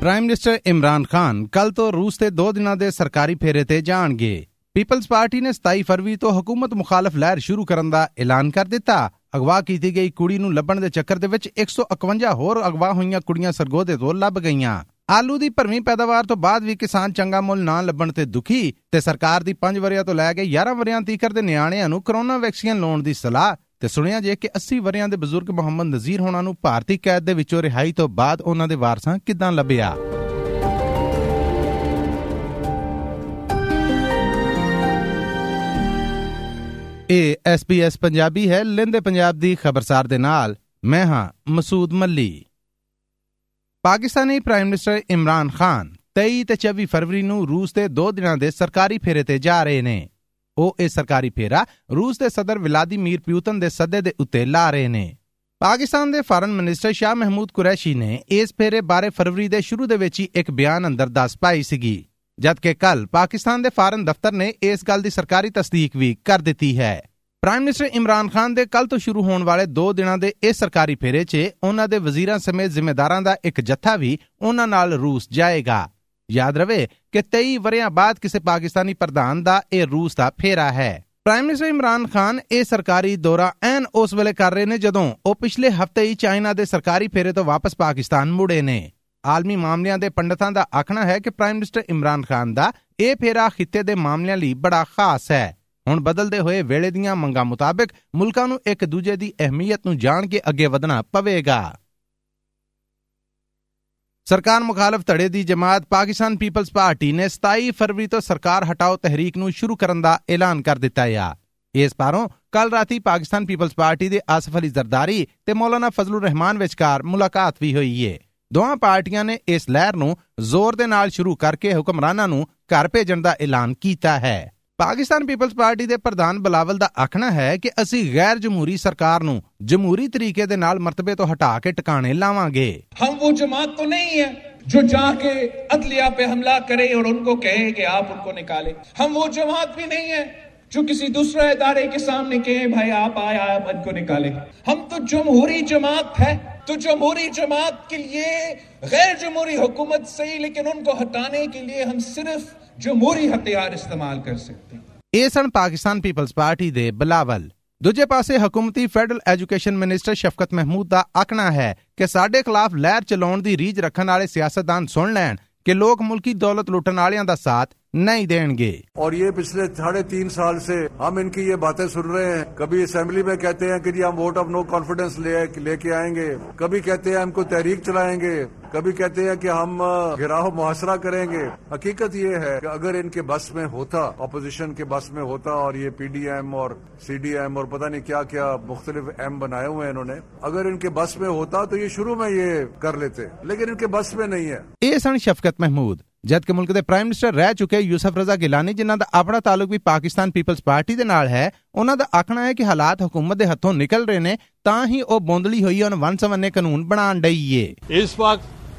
Prime minister Imran Khan ਕੱਲ ਤੋਂ ਰੂਸ ਤੇ 2 ਦਿਨਾਂ ਦੇ ਸਰਕਾਰੀ ਫੇਰੇ ਤੇ ਜਾਣਗੇ। ਪੀਪਲਜ਼ ਪਾਰਟੀ ਨੇ 27 ਫਰਵਰੀ ਤੋਂ ਹਕੂਮਤ ਮੁਖਾਲਫ ਲਹਿਰ ਸ਼ੁਰੂ ਕਰਨ ਦਾ ਐਲਾਨ ਕਰ ਦਿੱਤਾ। ਅਗਵਾ ਕੀਤੀ ਗਈ ਕੁੜੀ ਨੂੰ ਲੱਭਣ ਦੇ ਚੱਕਰ ਦੇ ਵਿੱਚ 151 ਹੋਰ ਅਗਵਾ ਹੋਈਆਂ ਕੁੜੀਆਂ ਸਰਗੋਦੇ ਤੋਂ ਲੱਭ ਗਈਆਂ। ਆਲੂ ਦੀ ਭਰਵੀਂ ਪੈਦਾਵਾਰ ਤੋਂ ਬਾਅਦ ਵੀ ਕਿਸਾਨ ਚੰਗਾ ਮੁੱਲ ਨਾ ਲੱਭਣ ਤੇ ਦੁਖੀ ਤੇ ਸਰਕਾਰ ਦੀ 5 ਵਰਿਆਂ ਤੋਂ ਲੈ ਕੇ 11 ਵਰਿਆਂ ਤੀਕਰ ਦੇ ਨਿਆਣਿਆਂ ਨੂੰ ਕਰੋਨਾ ਵੈਕਸੀਨ ਲਾਉਣ ਦੀ ਸਲਾਹ ਤੇ ਸੁਣਿਆ ਜੇ ਕਿ 80 ਵਰਿਆਂ ਦੇ ਬਜ਼ੁਰਗ ਮੁਹੰਮਦ ਨਜ਼ੀਰ ਹੋਣਾ ਨੂੰ ਭਾਰਤੀ ਕੈਦ ਦੇ ਵਿੱਚੋਂ ਰਿਹਾਈ ਤੋਂ ਬਾਅਦ ਉਹਨਾਂ ਦੇ ਵਾਰਸਾਂ ਕਿਦਾਂ ਲੱਭਿਆ? ਇਹ ਐਸਪੀਐਸ ਪੰਜਾਬੀ ਹੈ, ਲਿੰਦੇ ਪੰਜਾਬ ਦੀ ਖਬਰਸਾਰ ਦੇ ਨਾਲ। ਮੈਂ ਹਾਂ ਮਸੂਦ ਮੱਲੀ। ਪਾਕਿਸਤਾਨੀ ਪ੍ਰਾਈਮ ਮਿਨਿਸਟਰ ਇਮਰਾਨ ਖਾਨ 23 ਤੇ 24 ਫਰਵਰੀ ਨੂੰ ਰੂਸ ਦੇ 2 ਦਿਨਾਂ ਦੇ ਸਰਕਾਰੀ ਫੇਰੇ ਤੇ ਜਾ ਰਹੇ ਨੇ। ਉਹ ਇਹ ਸਰਕਾਰੀ ਫੇਰਾ ਰੂਸ ਦੇ ਸਦਰ ਵਲਾਦੀਮੀਰ ਪਿਊਤਨ ਦੇ ਸੱਦੇ ਦੇ ਉੱਤੇ ਲਾ ਰਹੇ ਨੇ। ਪਾਕਿਸਤਾਨ ਦੇ ਫਾਰਨ ਮਿਨਿਸਟਰ ਸ਼ਾਹ ਮਹਿਮੂਦ ਕੁਰੈਸ਼ੀ ਨੇ ਇਸ ਫੇਰੇ ਬਾਰੇ ਫਰਵਰੀ ਦੇ ਸ਼ੁਰੂ ਦੇ ਵਿੱਚ ਹੀ ਇੱਕ ਬਿਆਨ ਅੰਦਰ ਦੱਸ ਪਾਈ ਸੀਗੀ। ਜਦਕਿ ਕੱਲ ਪਾਕਿਸਤਾਨ ਦੇ ਫਾਰਨ ਦਫ਼ਤਰ ਨੇ ਇਸ ਗੱਲ ਦੀ ਸਰਕਾਰੀ ਤਸਦੀਕ ਵੀ ਕਰ ਦਿੱਤੀ ਹੈ। ਪ੍ਰਾਈਮ ਮਿਨਿਸਟਰ ਇਮਰਾਨ ਖਾਨ ਦੇ ਕੱਲ ਤੋਂ ਸ਼ੁਰੂ ਹੋਣ ਵਾਲੇ 2 ਦਿਨਾਂ ਦੇ ਇਸ ਸਰਕਾਰੀ ਫੇਰੇ 'ਚ ਉਹਨਾਂ ਦੇ ਵਜ਼ੀਰਾਂ ਸਮੇਤ ਜ਼ਿੰਮੇਦਾਰਾਂ ਦਾ ਇੱਕ ਜੱਥਾ ਵੀ ਉਹਨਾਂ ਨਾਲ ਰੂਸ ਜਾਏਗਾ। ਯਾਦ ਰਵੇ ਕਿ 23 ਵਰਿਆਂ ਬਾਅਦ ਕਿਸੇ ਪਾਕਿਸਤਾਨੀ ਪ੍ਰਧਾਨ ਦਾ ਇਹ ਰੂਸ ਦਾ ਫੇਰਾ ਹੈ। ਪ੍ਰਾਈਮ ਮਿਨਿਸਟਰ ਇਮਰਾਨ ਖਾਨ ਇਹ ਸਰਕਾਰੀ ਦੌਰਾ ਐਨ ਉਸ ਵੇਲੇ ਕਰ ਰਹੇ ਨੇ ਜਦੋਂ ਉਹ ਪਿਛਲੇ ਹਫ਼ਤੇ ਹੀ ਚਾਈਨਾ ਦੇ ਸਰਕਾਰੀ ਫੇਰੇ ਤੋਂ ਵਾਪਸ ਪਾਕਿਸਤਾਨ ਮੁੜੇ ਨੇ। ਆਲਮੀ ਮਾਮਲਿਆਂ ਦੇ ਪੰਡਤਾਂ ਦਾ ਆਖਣਾ ਹੈ ਕਿ ਪ੍ਰਾਈਮ ਮਿਨਿਸਟਰ ਇਮਰਾਨ ਖਾਨ ਦਾ ਇਹ ਫੇਰਾ ਖਿੱਤੇ ਦੇ ਮਾਮਲਿਆਂ ਲਈ ਬੜਾ ਖਾਸ ਹੈ। ਹੁਣ ਬਦਲਦੇ ਹੋਏ ਵੇਲੇ ਦੀਆਂ ਮੰਗਾਂ ਮੁਤਾਬਕ ਮੁਲਕਾਂ ਨੂੰ ਇੱਕ ਦੂਜੇ ਦੀ ਅਹਿਮੀਅਤ ਨੂੰ ਜਾਣ ਕੇ ਅੱਗੇ ਵਧਣਾ ਪਵੇਗਾ। ਸਰਕਾਰ ਮੁਖਾਲਫ ਧੜੇ ਦੀ ਜਮਾਤ ਪਾਕਿਸਤਾਨ ਪੀਪਲਜ਼ ਪਾਰਟੀ ਨੇ 27 ਫਰਵਰੀ ਤੋਂ ਸਰਕਾਰ ਹਟਾਓ ਤਹਿਰੀਕ ਨੂੰ ਸ਼ੁਰੂ ਕਰਨ ਦਾ ਐਲਾਨ ਕਰ ਦਿੱਤਾ ਹੈ ਇਸ ਪਾਰੋਂ ਕੱਲ ਰਾਤੀ ਪਾਕਿਸਤਾਨ ਪੀਪਲਜ਼ ਪਾਰਟੀ ਦੇ ਆਸਫ ਅਲੀ ਜ਼ਰਦਾਰੀ ਤੇ ਮੌਲਾਨਾ ਫਜ਼ਲੁਰ ਰਹਿਮਾਨ ਵਿਚਕਾਰ ਮੁਲਾਕਾਤ ਵੀ ਹੋਈ ਏ। ਦੋਹਾਂ ਪਾਰਟੀਆਂ ਨੇ ਇਸ ਲਹਿਰ ਨੂੰ ਜ਼ੋਰ ਦੇ ਨਾਲ ਸ਼ੁਰੂ ਕਰਕੇ ਹੁਕਮਰਾਨਾਂ ਨੂੰ ਘਰ ਭੇਜਣ ਦਾ ਐਲਾਨ ਕੀਤਾ ਹੈ। ਪਾਕਿਸਤਾਨ ਪੀਪਲਜ਼ ਪਾਰਟੀ ਦੇ ਪ੍ਰਧਾਨ ਬਲਾਵਲ ਦਾ ਆਖਣਾ ਹੈ ਕਿ ਅਸੀਂ ਗੈਰ ਜਮਹੂਰੀ ਸਰਕਾਰ ਨੂੰ ਜਮਹੂਰੀ ਤਰੀਕੇ ਦੇ ਨਾਲ ਮਰਤਬੇ ਤੋਂ ਹਟਾ ਕੇ ਟਿਕਾਣੇ ਲਾਵਾਂਗੇ। ਹਮ ਉਹ ਜਮਾਤ ਤੋਂ ਨਹੀਂ ਹੈ جو جا کے عدلیہ پہ حملہ کرے اور ان کو کہے کہ آپ ان کو نکالیں ہم وہ جماعت بھی نہیں ہیں جو کسی دوسرے ادارے کے سامنے کہے، بھائی آپ آئے، آپ ان کو نکالیں. ہم تو جمہوری جماعت ہے تو جمہوری جماعت کے لیے غیر جمہوری حکومت صحیح، لیکن ان کو ہٹانے کے لیے ہم صرف ਜਮਹੂਰੀ استعمال کر سکتے ہیں۔ ਇਹ ਸਨ ਪਾਕਿਸਤਾਨ ਪੀਪਲਜ਼ ਪਾਰਟੀ ਦੇ ਬਲਾਵਲ ਦੂਜੇ ਪਾਸੇ ਹਕੂਮਤੀ federal education minister Shafqat Mahmood ਦਾ ਆਖਣਾ ਹੈ ਕਿ ਸਾਡੇ ਖਿਲਾਫ ਲਹਿਰ ਚਲਾਉਣ ਦੀ ਰੀਝ ਰੱਖਣ ਵਾਲੇ ਸਿਆਸਤਦਾਨ سن لین کہ لوگ ملکی دولت لوٹن والوں کا ساتھ نہیں دیں گے۔ اور یہ پچھلے ساڑھے تین سال سے ہم ان کی یہ باتیں سن رہے ہیں۔ کبھی اسمبلی میں کہتے ہیں کہ جی ہم ووٹ آف نو کانفیڈنس لے کے آئیں گے۔ کبھی کہتے ہیں ہم کو تحریک چلائیں گے۔ کبھی کہتے ہیں کہ ہم گراہ محاصرہ کریں گے۔ حقیقت یہ ہے کہ اگر ان کے بس میں ہوتا اپوزیشن کے بس میں ہوتا اور یہ پی ڈی ایم اور سی ڈی ایم اور پتہ نہیں کیا کیا مختلف ایم بنائے ہوئے ہیں انہوں نے اگر ان کے بس میں ہوتا تو یہ شروع میں یہ کر لیتے لیکن ان کے بس میں نہیں ہے۔ اے سن شفقت محمود ਜਦ ਕਿ ਮੁਲਕ ਦੇ ਪ੍ਰਾਈਮ ਮਿਨਿਸਟਰ ਰਹਿ ਚੁੱਕੇ ਯੂਸਫ ਰਜ਼ਾ ਗਿਲਾਨੀ ਜਿਨ੍ਹਾਂ ਦਾ ਆਪਣਾ ਤਾਲੁਕ ਵੀ ਪਾਕਿਸਤਾਨ ਪੀਪਲਜ਼ ਪਾਰਟੀ ਦੇ ਨਾਲ ਹੈ ਉਹਨਾਂ ਦਾ ਆਖਣਾ ਹੈ ਕਿ ਹਾਲਾਤ ਹਕੂਮਤ ਦੇ ਹੱਥੋਂ ਨਿਕਲ ਰਹੇ ਨੇ ਤਾਂ ਹੀ ਉਹ ਬੋਂਦਲੀ ਹੋਈ ਔਨ ਵਨ ਸਵੰਨੇ ਕਾਨੂੰਨ ਬਣਾਉਣ ਡਈ ਏ ਇਸ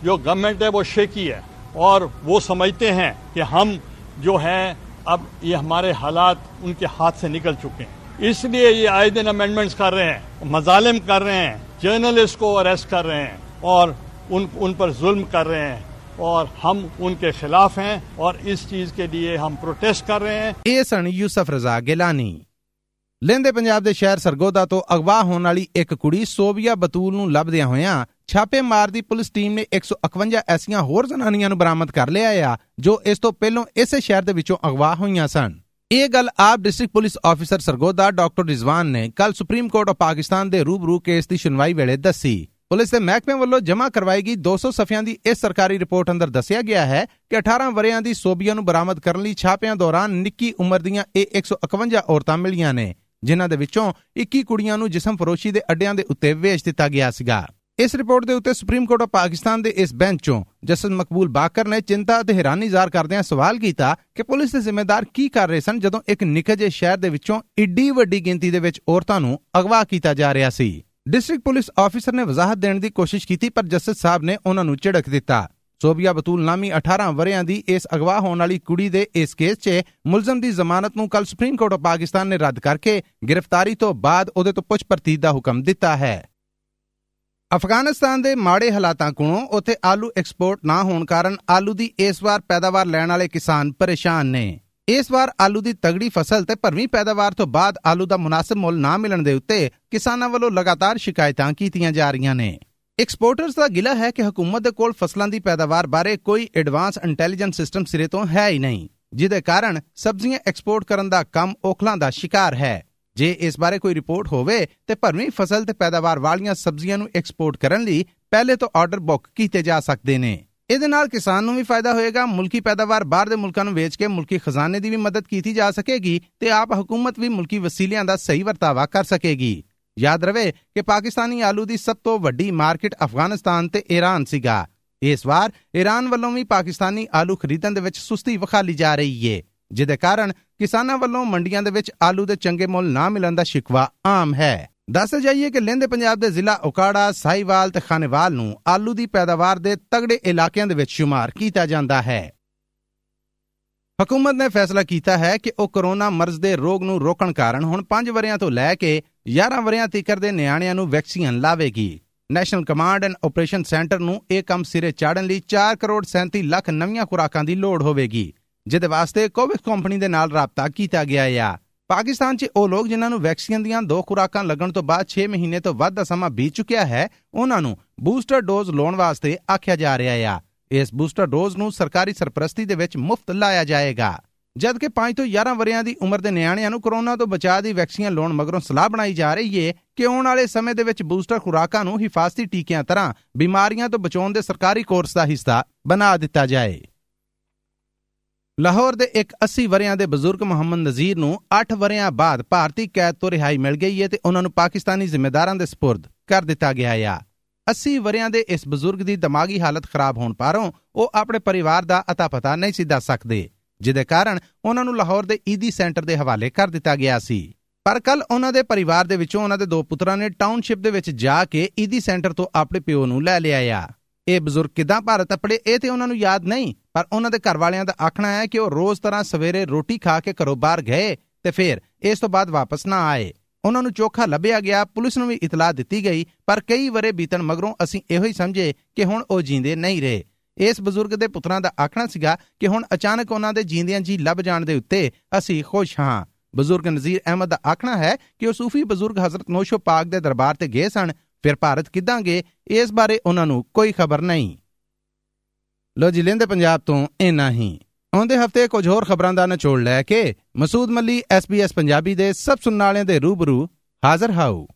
جو گورنمنٹ ہے وہ شیکی ہے اور وہ سمجھتے ہیں کہ ہم جو ہیں اب یہ ہمارے حالات ان کے ہاتھ سے نکل چکے ہیں۔ اس لیے یہ آئے دن امینڈمنٹس کر رہے ہیں، مظالم کر رہے ہیں جرنلسٹ کو اریسٹ کر رہے ہیں اور ان ان پر ظلم کر رہے ہیں اور ہم ان کے خلاف ہیں اور اس چیز کے لیے ہم پروٹیسٹ کر رہے ہیں۔ اے سن یوسف رضا ਗਿਲਾਨੀ لیندے پنجاب دے شہر ਸਰਗੋਦਾ تو ਅਗਵਾ ਹੋਣ ایک کڑی ਕੁੜੀ ਸੋਬੀਆ ਬਤੂਲ ਨੂੰ ਲੱਭਦਿਆਂ ਹੋਇਆਂ ਛਾਪੇ ਮਾਰਦੀ ਪੁਲਿਸ ਟੀਮ ਨੇ 151 ਐਸੀਆਂ ਹੋਰ ਜ਼ਨਾਨੀਆਂ ਨੂੰ ਬਰਾਮਦ ਕਰ ਲਿਆ ਆ, ਜੋ ਇਸ ਤੋਂ ਪਹਿਲਾਂ ਇਸੇ ਸ਼ਹਿਰ ਦੇ ਵਿੱਚੋਂ ਅਗਵਾ ਹੋਈਆਂ ਸਨ। ਇਹ ਗੱਲ ਆਪ district police officer Sargodha doctor Rizwan ਨੇ ਕੱਲ ਸੁਪਰੀਮ ਕੋਰਟ ਆਫ ਪਾਕਿਸਤਾਨ ਦੇ ਰੂਬਰੂ ਕੇਸ ਦੀ ਸੁਣਵਾਈ ਵੇਲੇ ਦੱਸੀ। ਪੁਲਿਸ ਦੇ ਮਹਿਕਮੇ ਵੱਲੋਂ ਜਮ੍ਹਾਂ ਕਰਵਾਈ ਗਈ 200 ਸਫ਼ਿਆਂ ਦੀ ਇਸ ਸਰਕਾਰੀ ਰਿਪੋਰਟ ਅੰਦਰ ਦੱਸਿਆ ਗਿਆ ਹੈ ਕਿ 18 ਵਰਿਆਂ ਦੀ ਸੋਬੀਆ ਨੂੰ ਬਰਾਮਦ ਕਰਨ ਲਈ ਛਾਪਿਆਂ ਦੌਰਾਨ ਨਿੱਕੀ ਉਮਰ ਦੀਆਂ ਇਹ 151 ਔਰਤਾਂ ਮਿਲੀਆਂ ਨੇ, ਜਿਨ੍ਹਾਂ ਦੇ ਵਿੱਚੋਂ 21 ਕੁੜੀਆਂ ਨੂੰ ਜਿਸਮ ਫਰੋਸ਼ੀ ਦੇ ਅੱਡਿਆਂ ਦੇ ਉੱਤੇ ਵੇਚ ਦਿੱਤਾ ਗਿਆ ਸੀਗਾ। ਇਸ ਰਿਪੋਰਟ ਦੇ ਉੱਤੇ ਸੁਪਰੀਮ ਕੋਰਟ ਆਫ ਪਾਕਿਸਤਾਨ ਦੇ ਇਸ ਬੈਂਚ ਚੋਂ ਜਸਟਿਸ ਮਕਬੂਲ ਬਾਕਰ ਨੇ ਚਿੰਤਾ ਅਤੇ ਹੈਰਾਨੀ ਜ਼ਾਹਰ ਕਰਦਿਆਂ ਸਵਾਲ ਕੀਤਾ ਕਿ ਪੁਲਿਸ ਦੇ ਜ਼ਿੰਮੇਦਾਰ ਕੀ ਕਰ ਰਹੇ ਸਨ ਜਦੋਂ ਇੱਕ ਨਿੱਕੇ ਜਿਹੇ ਸ਼ਹਿਰ ਦੇ ਵਿੱਚੋਂ ਏਡੀ ਵੱਡੀ ਗਿਣਤੀ ਦੇ ਵਿੱਚ ਔਰਤਾਂ ਨੂੰ ਅਗਵਾ ਕੀਤਾ ਜਾ ਰਿਹਾ ਸੀ। ਡਿਸਟ੍ਰਿਕਟ ਪੁਲਿਸ ਆਫੀਸਰ ਨੇ ਵਜ਼ਾਹਤ ਦੇਣ ਦੀ ਕੋਸ਼ਿਸ਼ ਕੀਤੀ, ਪਰ ਜਸਟਿਸ ਸਾਹਿਬ ਨੇ ਉਹਨਾਂ ਨੂੰ ਝਿੜਕ ਦਿੱਤਾ। ਸੋਬੀਆ ਬਤੂਲ ਨਾਮੀ 18 ਵਰਿਆਂ ਦੀ ਇਸ ਅਗਵਾ ਹੋਣ ਵਾਲੀ ਕੁੜੀ ਦੇ ਇਸ ਕੇਸ 'ਚ ਮੁਲਜ਼ਮ ਦੀ ਜ਼ਮਾਨਤ ਨੂੰ ਕੱਲ ਸੁਪਰੀਮ ਕੋਰਟ ਆਫ ਪਾਕਿਸਤਾਨ ਨੇ ਰੱਦ ਕਰਕੇ ਗ੍ਰਿਫਤਾਰੀ ਤੋਂ ਬਾਅਦ ਉਹਦੇ ਤੋਂ ਪੁੱਛ ਪ੍ਰਤੀਤ ਦਾ ਹੁਕਮ ਦਿੱਤਾ ਹੈ। ਅਫਗਾਨਿਸਤਾਨ ਦੇ ਮਾੜੇ ਹਾਲਾਤਾਂ ਕੋਲੋਂ ਉੱਥੇ ਆਲੂ ਐਕਸਪੋਰਟ ਨਾ ਹੋਣ ਕਾਰਨ ਆਲੂ ਦੀ ਇਸ ਵਾਰ ਪੈਦਾਵਾਰ ਲੈਣ ਵਾਲੇ ਕਿਸਾਨ ਪਰੇਸ਼ਾਨ ਨੇ। ਇਸ ਵਾਰ ਆਲੂ ਦੀ ਤਗੜੀ ਫਸਲ ਤੇ ਭਰਵੀਂ ਪੈਦਾਵਾਰ ਤੋਂ ਬਾਅਦ ਆਲੂ ਦਾ ਮੁਨਾਸਬ ਮੁੱਲ ਨਾ ਮਿਲਣ ਦੇ ਉੱਤੇ ਕਿਸਾਨਾਂ ਵੱਲੋਂ ਲਗਾਤਾਰ ਸ਼ਿਕਾਇਤਾਂ ਕੀਤੀਆਂ ਜਾ ਰਹੀਆਂ ਨੇ। ਐਕਸਪੋਰਟਰਸ ਦਾ ਗਿਲਾ ਹੈ ਕਿ ਹਕੂਮਤ ਦੇ ਕੋਲ ਫਸਲਾਂ ਦੀ ਪੈਦਾਵਾਰ ਬਾਰੇ ਕੋਈ ਐਡਵਾਂਸ ਇੰਟੈਲੀਜੈਂਸ ਸਿਸਟਮ ਸਿਰੇ ਤੋਂ ਹੈ ਹੀ ਨਹੀਂ, ਜਿਹਦੇ ਕਾਰਨ ਸਬਜ਼ੀਆਂ ਐਕਸਪੋਰਟ ਕਰਨ ਦਾ ਕੰਮ ਔਖਲਾਂ ਦਾ ਸ਼ਿਕਾਰ ਹੈ। ਜੇ ਇਸ ਬਾਰੇ ਕੋਈ ਰਿਪੋਰਟ ਹੋਵੇ ਤੇ ਭਰਵੀਂ ਫਸਲ ਤੇ ਪੈਦਾਵਾਰ ਵਾਲੀਆਂ ਸਬਜ਼ੀਆਂ ਨੂੰ ਐਕਸਪੋਰਟ ਕਰਨ ਲਈ ਪਹਿਲੇ ਤੋਂ ਆਰਡਰ ਬੁੱਕ ਕੀਤੇ ਜਾ ਸਕਦੇ ਨੇ। ਇਹਦੇ ਨਾਲ ਕਿਸਾਨ ਨੂੰ ਵੀ ਫਾਇਦਾ ਹੋਏਗਾ, ਮੁਲਕੀ ਪੈਦਾਵਾਰ ਬਾਹਰ ਦੇ ਮੁਲਕਾਂ ਨੂੰ ਵੇਚ ਕੇ ਮੁਲਕੀ ਖਜ਼ਾਨੇ ਦੀ ਵੀ ਮਦਦ ਕੀਤੀ ਜਾ ਸਕੇਗੀ ਤੇ ਆਪ ਹਕੂਮਤ ਵੀ ਮੁਲਕੀ ਵਸੀਲਿਆਂ ਦਾ ਸਹੀ ਵਰਤਾਵਾ ਕਰ ਸਕੇਗੀ। ਯਾਦ ਰਵੇ ਕਿ ਪਾਕਿਸਤਾਨੀ ਆਲੂ ਦੀ ਸਭ ਤੋਂ ਵੱਡੀ ਮਾਰਕੀਟ ਅਫਗਾਨਿਸਤਾਨ ਤੇ ਈਰਾਨ ਸੀਗਾ। ਇਸ ਵਾਰ ਈਰਾਨ ਵੱਲੋਂ ਵੀ ਪਾਕਿਸਤਾਨੀ ਆਲੂ ਖਰੀਦਣ ਦੇ ਵਿੱਚ ਸੁਸਤੀ ਵਿਖਾਲੀ ਜਾ ਰਹੀ ਏ। ਜਿਹਦੇ ਕਾਰਨ ਕਿਸਾਨਾਂ ਵੱਲੋਂ ਮੰਡੀਆਂ ਦੇ ਵਿੱਚ ਆਲੂ ਦੇ ਚੰਗੇ ਮੁੱਲ ਨਾ ਮਿਲਣ ਦਾ ਸ਼ਿਕਵਾ ਆਮ ਹੈ। ਦੱਸ ਜਾਈਏ ਕਿ ਲਹਿੰਦੇ ਪੰਜਾਬ ਦੇ ਜ਼ਿਲ੍ਹਾ ਉਕਾੜਾ ਸਾਈਵਾਲ ਤੇ ਖਾਨੇਵਾਲ ਨੂੰ ਆਲੂ ਦੀ ਪੈਦਾਵਾਰ ਦੇ ਤਗੜੇ ਇਲਾਕਿਆਂ ਦੇ ਵਿੱਚ ਸ਼ੁਮਾਰ ਕੀਤਾ ਜਾਂਦਾ ਹੈ। ਹਕੂਮਤ ਨੇ ਫੈਸਲਾ ਕੀਤਾ ਹੈ ਕਿ ਉਹ ਕਰੋਨਾ ਮਰਜ਼ ਦੇ ਰੋਗ ਨੂੰ ਰੋਕਣ ਕਾਰਨ ਹੁਣ 5 ਵਰਿਆਂ ਤੋਂ ਲੈ ਕੇ 11 ਵਰਿਆਂ ਤੀਕਰ ਦੇ ਨਿਆਣਿਆਂ ਨੂੰ vaccine ਲਾਵੇਗੀ। National command and operation centre ਨੂੰ ਇਹ ਕੰਮ ਸਿਰੇ ਚਾੜਨ ਲਈ 4 ਕਰੋੜ 37 ਲੱਖ ਨਵੀਆਂ ਖੁਰਾਕਾਂ ਦੀ ਲੋੜ ਹੋਵੇਗੀ। ਜਿਹਦੇ ਵਾਸਤੇ ਕੋਵਿਡ ਕੰਪਨੀ ਦੇ ਨਾਲ ਰਾਬਤਾ ਕੀਤਾ ਗਿਆ ਹੈ ਪਾਕਿਸਤਾਨ 'ਚ ਉਹ ਲੋਕ ਜਿਨ੍ਹਾਂ ਨੂੰ ਵੈਕਸੀਨ ਦੀਆਂ ਦੋ ਖੁਰਾਕਾਂ ਲੱਗਣ ਤੋਂ ਬਾਅਦ 6 ਮਹੀਨੇ ਤੋਂ ਵੱਧ ਦਾ ਸਮਾਂ ਬੀਤ ਚੁੱਕਿਆ ਹੈ, ਉਹਨਾਂ ਨੂੰ ਬੂਸਟਰ ਡੋਜ਼ ਲਾਉਣ ਵਾਸਤੇ ਆਖਿਆ ਜਾ ਰਿਹਾ ਹੈ ਇਸ ਬੂਸਟਰ ਡੋਜ਼ ਨੂੰ ਸਰਕਾਰੀ ਸਰਪ੍ਰਸਤੀ ਦੇ ਵਿੱਚ ਮੁਫਤ ਲਾਇਆ ਜਾਏਗਾ। ਜਦਕਿ 5 ਤੋਂ 11 ਵਰਿਆਂ ਦੀ ਉਮਰ ਦੇ ਨਿਆਣਿਆਂ ਨੂੰ ਕਰੋਨਾ ਤੋਂ ਬਚਾਅ ਦੀ ਵੈਕਸੀਨ ਲਾਉਣ ਮਗਰੋਂ ਸਲਾਹ ਬਣਾਈ ਜਾ ਰਹੀ ਹੈ ਕਿ ਆਉਣ ਵਾਲੇ ਸਮੇਂ ਦੇ ਵਿੱਚ ਬੂਸਟਰ ਖੁਰਾਕਾਂ ਨੂੰ ਹਿਫਾਜ਼ਤੀ ਟੀਕਿਆਂ ਤਰ੍ਹਾਂ ਬਿਮਾਰੀਆਂ ਤੋਂ ਬਚਾਉਣ ਦੇ ਸਰਕਾਰੀ ਕੋਰਸ ਦਾ ਹਿੱਸਾ ਬਣਾ ਦਿੱਤਾ ਜਾਏ। ਲਾਹੌਰ ਦੇ ਇੱਕ 80 ਵਰਿਆਂ ਦੇ ਬਜ਼ੁਰਗ ਮੁਹੰਮਦ ਨਜ਼ੀਰ ਨੂੰ 8 ਵਰਿਆਂ ਬਾਅਦ ਭਾਰਤੀ ਕੈਦ ਤੋਂ ਰਿਹਾਈ ਮਿਲ ਗਈ ਹੈ ਤੇ ਉਹਨਾਂ ਨੂੰ ਪਾਕਿਸਤਾਨੀ ਜ਼ਿੰਮੇਦਾਰਾਂ ਦੇ ਸਪੁਰਦ ਕਰ ਦਿੱਤਾ ਗਿਆ ਹੈ 80 ਵਰਿਆਂ ਦੇ ਇਸ ਬਜ਼ੁਰਗ ਦੀ ਦਿਮਾਗੀ ਹਾਲਤ ਖਰਾਬ ਹੋਣ ਪਾਰੋਂ ਉਹ ਆਪਣੇ ਪਰਿਵਾਰ ਦਾ ਅਤਾ ਪਤਾ ਨਹੀਂ ਸੀ ਦੱਸ ਸਕਦੇ, ਜਿਹਦੇ ਕਾਰਨ ਉਹਨਾਂ ਨੂੰ ਲਾਹੌਰ ਦੇ ਈਦੀ ਸੈਂਟਰ ਦੇ ਹਵਾਲੇ ਕਰ ਦਿੱਤਾ ਗਿਆ ਸੀ। ਪਰ ਕੱਲ ਉਹਨਾਂ ਦੇ ਪਰਿਵਾਰ ਦੇ ਵਿੱਚੋਂ ਉਹਨਾਂ ਦੇ ਦੋ ਪੁੱਤਰਾਂ ਨੇ ਟਾਊਨਸ਼ਿਪ ਦੇ ਵਿੱਚ ਜਾ ਕੇ ਈਦੀ ਸੈਂਟਰ ਤੋਂ ਆਪਣੇ ਪਿਓ ਨੂੰ ਲੈ ਲਿਆ ਆ। ਇਹ ਬਜ਼ੁਰਗ ਕਿਦਾਂ ਭਾਰਤ ਅਪੜੇ ਇਹ ਤੇ ਉਹਨਾਂ ਨੂੰ ਯਾਦ ਨਹੀਂ, ਪਰ ਉਹਨਾਂ ਦੇ ਘਰ ਵਾਲਿਆਂ ਦਾ ਆਖਣਾ ਹੈ ਕਿ ਉਹ ਰੋਜ਼ ਤਰ੍ਹਾਂ ਸਵੇਰੇ ਰੋਟੀ ਖਾ ਕੇ ਘਰੋਂ ਬਾਹਰ ਗਏ ਤੇ ਫਿਰ ਇਸ ਤੋਂ ਬਾਅਦ ਵਾਪਸ ਨਾ ਆਏ। ਉਹਨਾਂ ਨੂੰ ਚੋਖਾ ਲੱਭਿਆ ਗਿਆ, ਪੁਲਿਸ ਨੂੰ ਵੀ ਇਤਲਾਹ ਦਿੱਤੀ ਗਈ, ਪਰ ਕਈ ਵਰੇ ਬੀਤਣ ਮਗਰੋਂ ਅਸੀਂ ਇਹੋ ਹੀ ਸਮਝੇ ਕਿ ਹੁਣ ਉਹ ਜਿੰਦੇ ਨਹੀਂ ਰਹੇ। ਇਸ ਬਜ਼ੁਰਗ ਦੇ ਪੁੱਤਰਾਂ ਦਾ ਆਖਣਾ ਸੀਗਾ ਕਿ ਹੁਣ ਅਚਾਨਕ ਉਹਨਾਂ ਦੇ ਜਿੰਦਿਆਂ ਜੀ ਲੱਭ ਜਾਣ ਦੇ ਉੱਤੇ ਅਸੀਂ ਖੁਸ਼ ਹਾਂ। ਬਜ਼ੁਰਗ ਨਜ਼ੀਰ ਅਹਿਮਦ ਦਾ ਆਖਣਾ ਹੈ ਕਿ ਉਹ ਸੂਫੀ ਬਜ਼ੁਰਗ ਹਜ਼ਰਤ ਨੋਸ਼ੋ ਪਾਕ ਦੇ ਦਰਬਾਰ ਤੇ ਗਏ ਸਨ ਫਿਰ ਭਾਰਤ ਕਿੱਦਾਂ ਗਏ ਇਸ ਬਾਰੇ ਉਹਨਾਂ ਨੂੰ ਕੋਈ ਖਬਰ ਨਹੀਂ। ਲੋ ਜੀ, ਲੈਂਦੇ ਪੰਜਾਬ ਤੋਂ ਇੰਨਾ ਹੀ। ਆਉਂਦੇ ਹਫ਼ਤੇ ਕੁਝ ਹੋਰ ਖਬਰਾਂ ਦਾ ਨਿਚੋੜ ਲੈ ਕੇ ਮਸੂਦ ਮੱਲੀ ਐਸਬੀਐਸ ਪੰਜਾਬੀ ਦੇ ਸਭ ਸੁਣਨ ਵਾਲਿਆਂ ਦੇ ਰੂਬਰੂ ਹਾਜ਼ਰ ਹਾਊ